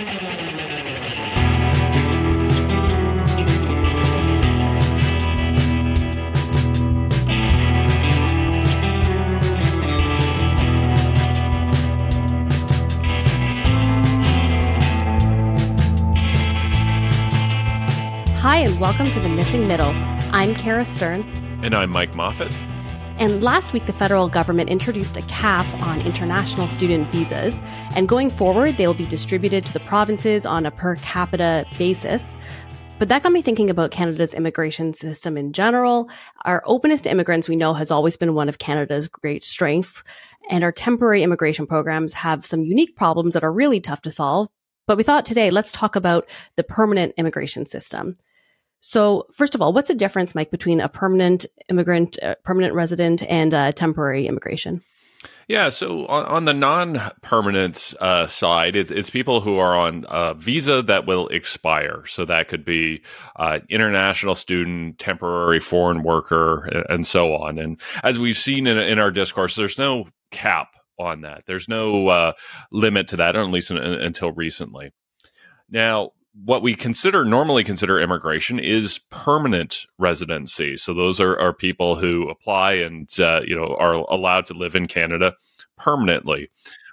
Hi, and welcome to The Missing Middle. I'm Cara Stern. And I'm Mike Moffatt. And last week, the federal government introduced a cap on international student visas. And going forward, they will be distributed to the provinces on a per capita basis. But that got me thinking about Canada's immigration system in general. Our openness to immigrants, we know, has always been one of Canada's great strengths. And our temporary immigration programs have some unique problems that are really tough to solve. But we thought today, let's talk about the permanent immigration system. So, first of all, what's the difference, Mike, between a permanent immigrant, uh, permanent resident, and uh, temporary immigration? Yeah, so on, on the non-permanent uh, side, it's, it's people who are on a visa that will expire. So that could be uh, international student, temporary foreign worker, and, and so on. And as we've seen in, in our discourse, there's no cap on that. There's no uh, limit to that, at least in, in, until recently. Now, what we consider normally consider immigration is permanent residency. So those are, are people who apply and uh, you know are allowed to live in Canada permanently.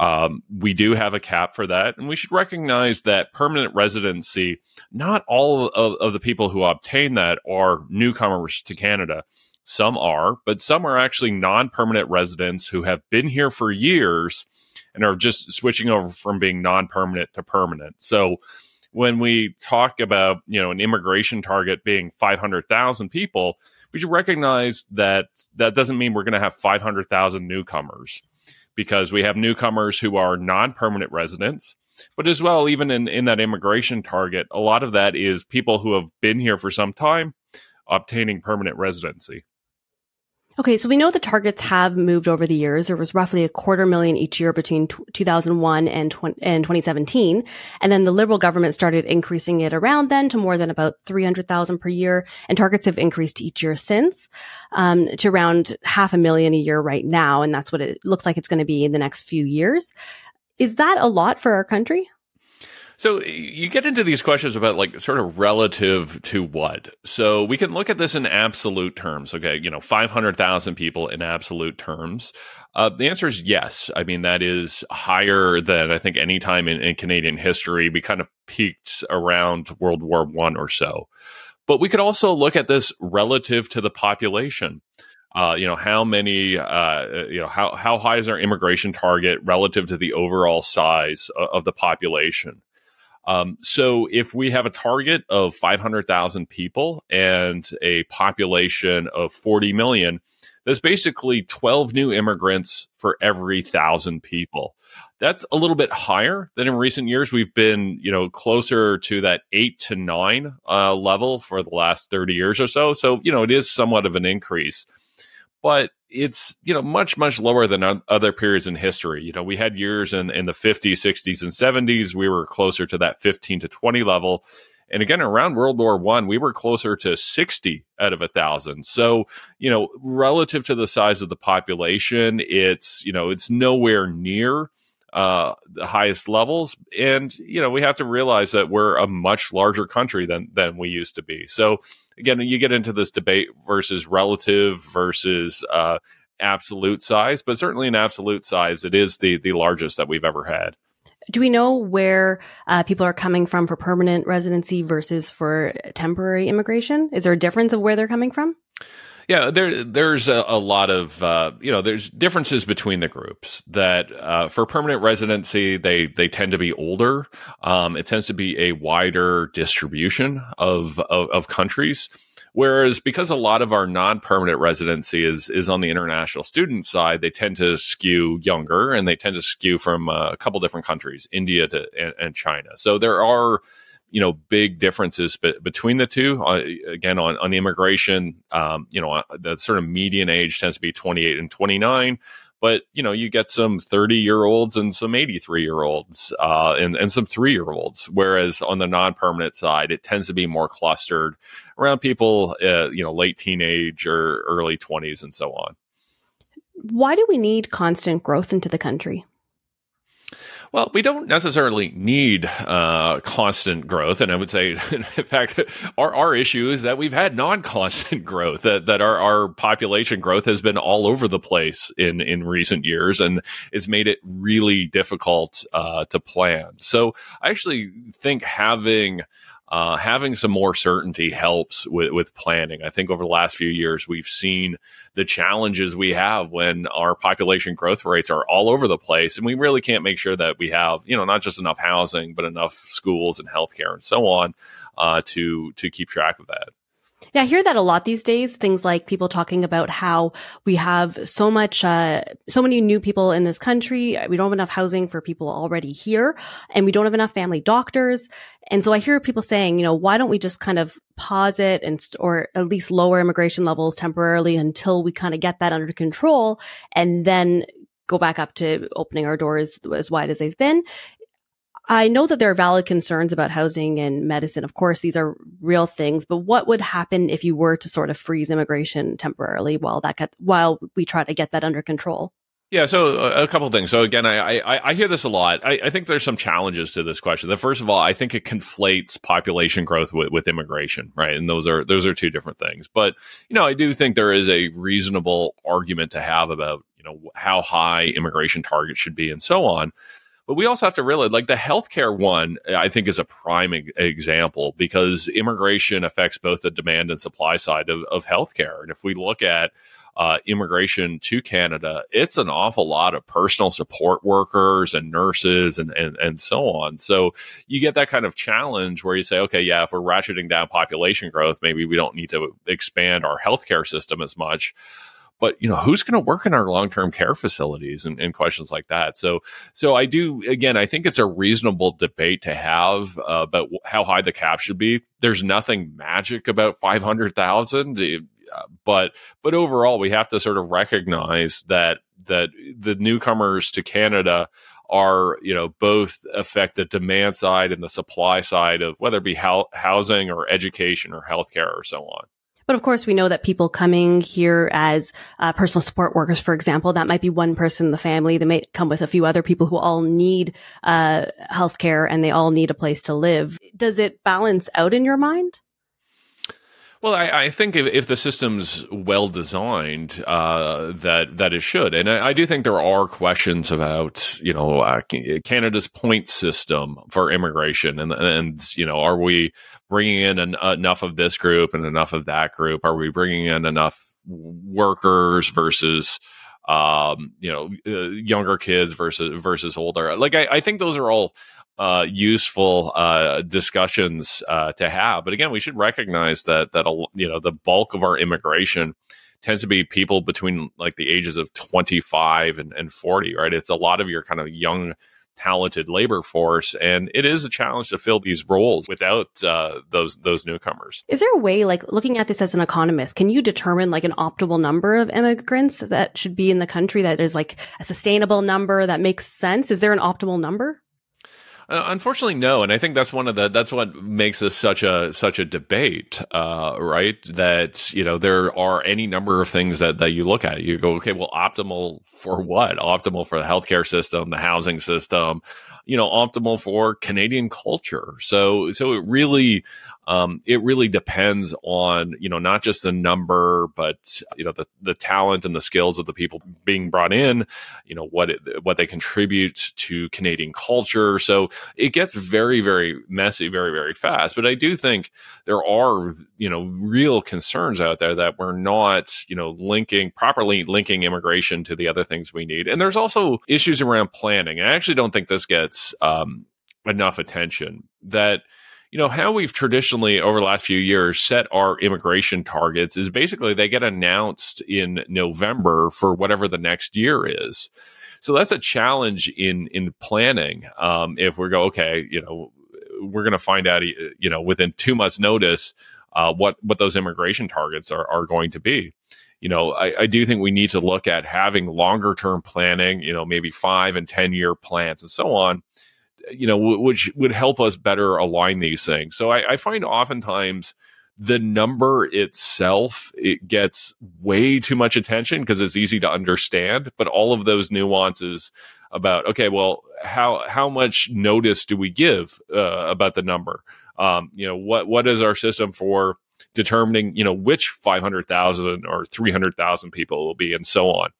Um, we do have a cap for that, and we should recognize that permanent residency. Not all of, of the people who obtain that are newcomers to Canada. Some are, but some are actually non-permanent residents who have been here for years and are just switching over from being non-permanent to permanent. So when we talk about you know an immigration target being 500,000 people, we should recognize that that doesn't mean we're going to have 500,000 newcomers because we have newcomers who are non-permanent residents. But as well even in, in that immigration target a lot of that is people who have been here for some time obtaining permanent residency Okay, so we know the targets have moved over the years. There was roughly a quarter million each year between t- 2001 and, and 2017. And then the Liberal government started increasing it around then to more than about 300,000 per year. And targets have increased each year since um, to around half a million a year right now. And that's what it looks like it's going to be in the next few years. Is that a lot for our country? So you get into these questions about like sort of relative to what. So we can look at this in absolute terms. Okay, you know, five hundred thousand people in absolute terms. Uh, the answer is yes. I mean, that is higher than I think any time in, in Canadian history. We kind of peaked around World War One or so. But we could also look at this relative to the population. Uh, you know how many uh, you know how how high is our immigration target relative to the overall size of, of the population um, so if we have a target of 500,000 people and a population of 40 million, there's basically 12 new immigrants for every thousand people. That's a little bit higher than in recent years. We've been, you know, closer to that eight to nine uh, level for the last 30 years or so. So, you know, it is somewhat of an increase but it's you know much much lower than other periods in history. You know we had years in, in the 50s 60s and 70s we were closer to that 15 to 20 level. And again around world war one we were closer to 60 out of a thousand. So you know relative to the size of the population it's you know it's nowhere near uh, the highest levels. And you know, we have to realize that we're a much larger country than than we used to be. So again, you get into this debate versus relative versus uh, absolute size, but certainly in absolute size, it is the the largest that we've ever had. Do we know where uh, people are coming from for permanent residency versus for temporary immigration? Is there a difference of where they're coming from? Yeah, there there's a, a lot of uh, you know there's differences between the groups. That uh, for permanent residency, they they tend to be older. Um, it tends to be a wider distribution of, of, of countries. Whereas because a lot of our non-permanent residency is is on the international student side, they tend to skew younger and they tend to skew from uh, a couple different countries, India to and, and China. So there are you know big differences be- between the two. Uh, again, on on immigration, um, you know, uh, the sort of median age tends to be 28 and 29. But you know, you get some 30 year olds and some 83 year olds, uh, and and some three year olds. Whereas on the non permanent side, it tends to be more clustered around people, uh, you know, late teenage or early 20s and so on. Why do we need constant growth into the country? Well, we don't necessarily need uh, constant growth, and I would say, in fact, our our issue is that we've had non-constant growth. That that our our population growth has been all over the place in in recent years, and it's made it really difficult uh, to plan. So, I actually think having uh, having some more certainty helps with, with planning. I think over the last few years, we've seen the challenges we have when our population growth rates are all over the place. And we really can't make sure that we have, you know, not just enough housing, but enough schools and healthcare and so on uh, to, to keep track of that. Yeah, I hear that a lot these days. Things like people talking about how we have so much, uh, so many new people in this country. We don't have enough housing for people already here and we don't have enough family doctors. And so I hear people saying, you know, why don't we just kind of pause it and, st- or at least lower immigration levels temporarily until we kind of get that under control and then go back up to opening our doors as wide as they've been. I know that there are valid concerns about housing and medicine. Of course, these are real things, but what would happen if you were to sort of freeze immigration temporarily while that gets, while we try to get that under control? Yeah, so uh, a couple things. So again, I, I, I hear this a lot. I, I, think there's some challenges to this question. The first of all, I think it conflates population growth with, with immigration, right? And those are those are two different things. But you know, I do think there is a reasonable argument to have about you know how high immigration targets should be and so on. But we also have to realize, like the healthcare one, I think is a prime example because immigration affects both the demand and supply side of, of healthcare. And if we look at uh, immigration to Canada, it's an awful lot of personal support workers and nurses and, and, and so on. So you get that kind of challenge where you say, okay, yeah, if we're ratcheting down population growth, maybe we don't need to expand our healthcare system as much but you know who's going to work in our long-term care facilities and, and, questions like that? So so i do again i think it's a reasonable debate to have uh, about how high the cap should be. There's nothing magic about 500000 uh, but but overall we have to sort of recognize that that the newcomers to canada are you know both affect the demand side and the supply side of whether it be ho- housing or education or healthcare or so on but of course, we know that people coming here as uh, personal support workers, for example, that might be one person in the family. They may come with a few other people who all need uh, healthcare and they all need a place to live. Does it balance out in your mind? Well, I, I think if, if, the system's well designed, uh, that that it should, and I, I, do think there are questions about you know uh, Canada's point system for immigration, and and you know are we bringing in an, enough of this group and enough of that group? Are we bringing in enough workers versus um, you know uh, younger kids versus versus older? Like I, I think those are all uh, useful uh, discussions uh, to have. But again, we should recognize that that you know the bulk of our immigration tends to be people between like the ages of 25 and, and 40 right? It's a lot of your kind of young talented labor force and it is a challenge to fill these roles without uh, those those newcomers. Is there a way like looking at this as an economist can you determine like an optimal number of immigrants that should be in the country that is like a sustainable number that makes sense? Is there an optimal number uh, unfortunately, no, and I think that's one of the that's what makes this such a such a debate, uh, right? That you know there are any number of things that that you look at. You go, okay, well, optimal for what? Optimal for the healthcare system, the housing system, you know optimal for Canadian culture. So so it really um, it really depends on you know not just the number, but you know the the talent and the skills of the people being brought in. You know what it, what they contribute to Canadian culture. So it gets very very messy very very fast. But I do think there are you know real concerns out there that we're not you know linking properly linking immigration to the other things we need. And there's also issues around planning. I actually don't think this gets um, enough attention. That you know how we've traditionally over the last few years set our immigration targets is basically they get announced in November for whatever the next year is. So that's a challenge in in planning. Um, if we go, okay, you know, we're going to find out, you know, within two months' notice, uh, what what those immigration targets are are going to be you know, I, I, do think we need to look at having longer term planning, you know, maybe five and 10 year plans and so on, you know, w- which would help us better align these things. So I, I find oftentimes the number itself it gets way too much attention because it's easy to understand but all of those nuances about okay, well, how how much notice do we give uh, about the number? Um, you know, what what is our system for determining you know which five hundred thousand or three hundred thousand people will be, and so on.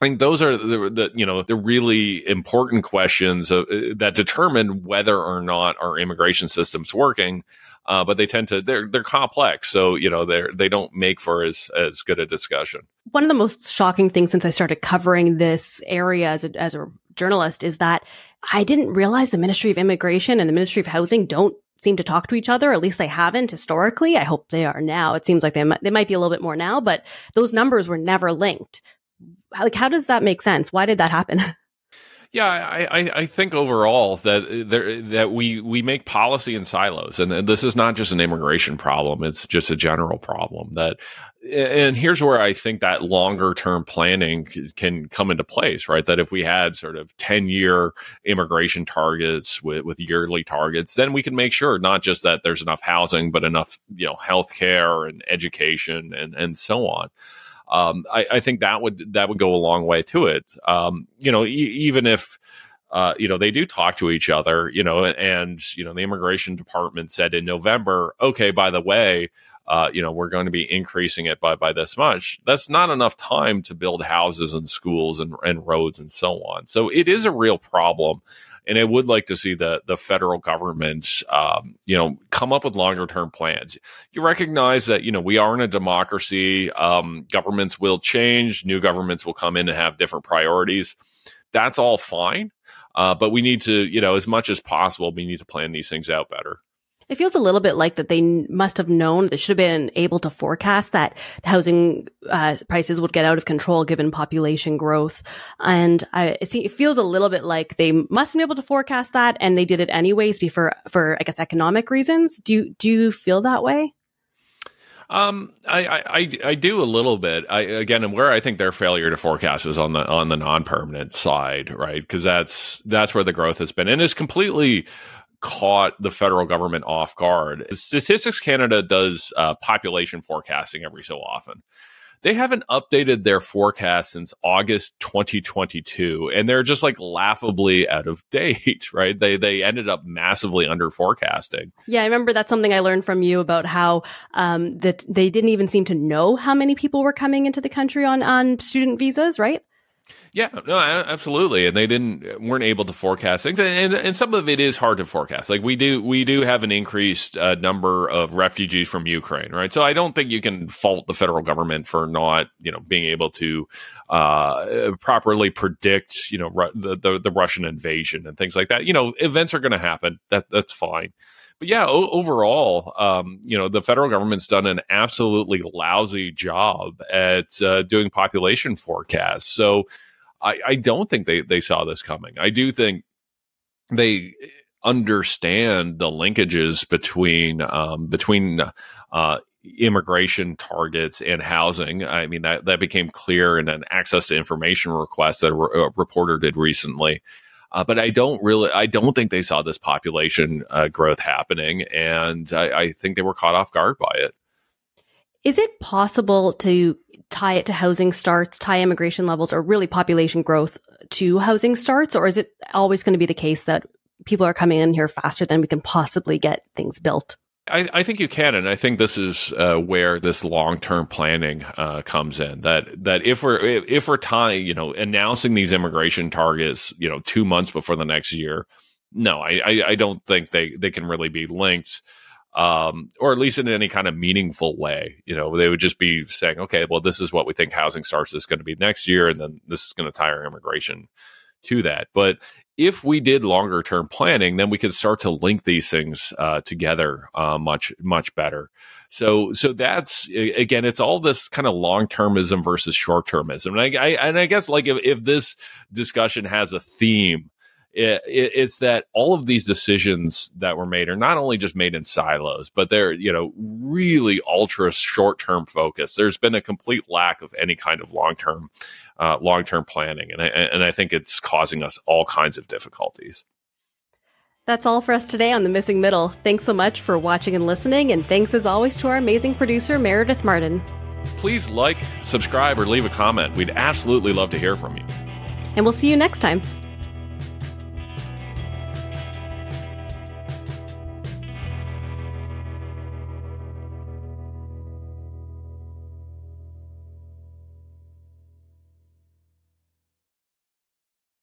I think those are the, the, you know the really important questions of, uh, that determine whether or not our immigration system's working. Uh, but they tend to they're they're complex, so you know they're they don't make for as as good a discussion. One of the most shocking things since I started covering this area as a, as a journalist is that I didn't realize the Ministry of Immigration and the Ministry of Housing don't seem to talk to each other. At least they haven't historically. I hope they are now. It seems like they they might be a little bit more now, but those numbers were never linked. Like, how does that make sense? Why did that happen? Yeah, I, I, think overall that there that we we make policy in silos, and this is not just an immigration problem; it's just a general problem. That, and here's where I think that longer term planning can come into place, right? That if we had sort of ten year immigration targets with with yearly targets, then we can make sure not just that there's enough housing, but enough you know healthcare and education and and so on um, I, I, think that would that would go a long way to it. Um, you know, e- even if uh, you know they do talk to each other, you know, and you know the immigration department said in November, okay, by the way, uh, you know, we're going to be increasing it by by this much. That's not enough time to build houses and schools and, and roads and so on. So it is a real problem and I would like to see the the federal government, um, you know, come up with longer term plans. You recognize that you know we are in a democracy. Um, governments will change. New governments will come in and have different priorities. That's all fine, uh, but we need to, you know, as much as possible, we need to plan these things out better. It feels a little bit like that they must have known, they should have been able to forecast that housing uh, prices would get out of control given population growth. And I, it, it, feels a little bit like they must have been able to forecast that and they did it anyways for, for, I guess, economic reasons. Do do you feel that way? Um, I, I, I do a little bit. I again, where I think their failure to forecast is on the on the non permanent side, right? Because that's that's where the growth has been, and it's completely caught the federal government off guard. Statistics Canada does uh, population forecasting every so often. They haven't updated their forecast since August 2022, and they're just like laughably out of date, right? They they ended up massively under forecasting. Yeah, I remember that's something I learned from you about how um, that they didn't even seem to know how many people were coming into the country on on student visas, right? Yeah, no, absolutely, and they didn't weren't able to forecast things, and, and some of it is hard to forecast. Like we do, we do have an increased uh, number of refugees from Ukraine, right? So I don't think you can fault the federal government for not, you know, being able to uh, properly predict, you know, ru- the, the, the Russian invasion and things like that. You know, events are going to happen. That that's fine. But yeah, o- overall, um, you know, the federal government's done an absolutely lousy job at uh, doing population forecasts. So I, I don't think they, they saw this coming. I do think they understand the linkages between um, between uh, immigration targets and housing. I mean that that became clear in an access to information request that a, re- a reporter did recently. Uh, but I don't really, I don't think they saw this population uh, growth happening, and I, I think they were caught off guard by it. Is it possible to tie it to housing starts, tie immigration levels, or really population growth to housing starts? Or is it always going to be the case that people are coming in here faster than we can possibly get things built? I, I think you can, and I think this is uh, where this long-term planning uh, comes in. That that if we're if we're tying, you know, announcing these immigration targets, you know, two months before the next year, no, I, I, I don't think they they can really be linked um, or at least in any kind of meaningful way. You know, they would just be saying, okay, well, this is what we think housing starts is going to be next year, and then this is going to tie our immigration to that. But if we did longer term planning, then we could start to link these things uh, together uh, much much better. So so that's again, it's all this kind of long termism versus short termism, and I, I, and I guess like if, if this discussion has a theme it, it, it's that all of these decisions that were made are not only just made in silos, but they're you know really ultra short term focus. There's been a complete lack of any kind of long term uh, long term planning, and I, and I think it's causing us all kinds of difficulties. That's all for us today on The Missing Middle. Thanks so much for watching and listening, and thanks as always to our amazing producer, Meredith Martin. Please like, subscribe, or leave a comment. We'd absolutely love to hear from you. And we'll see you next time.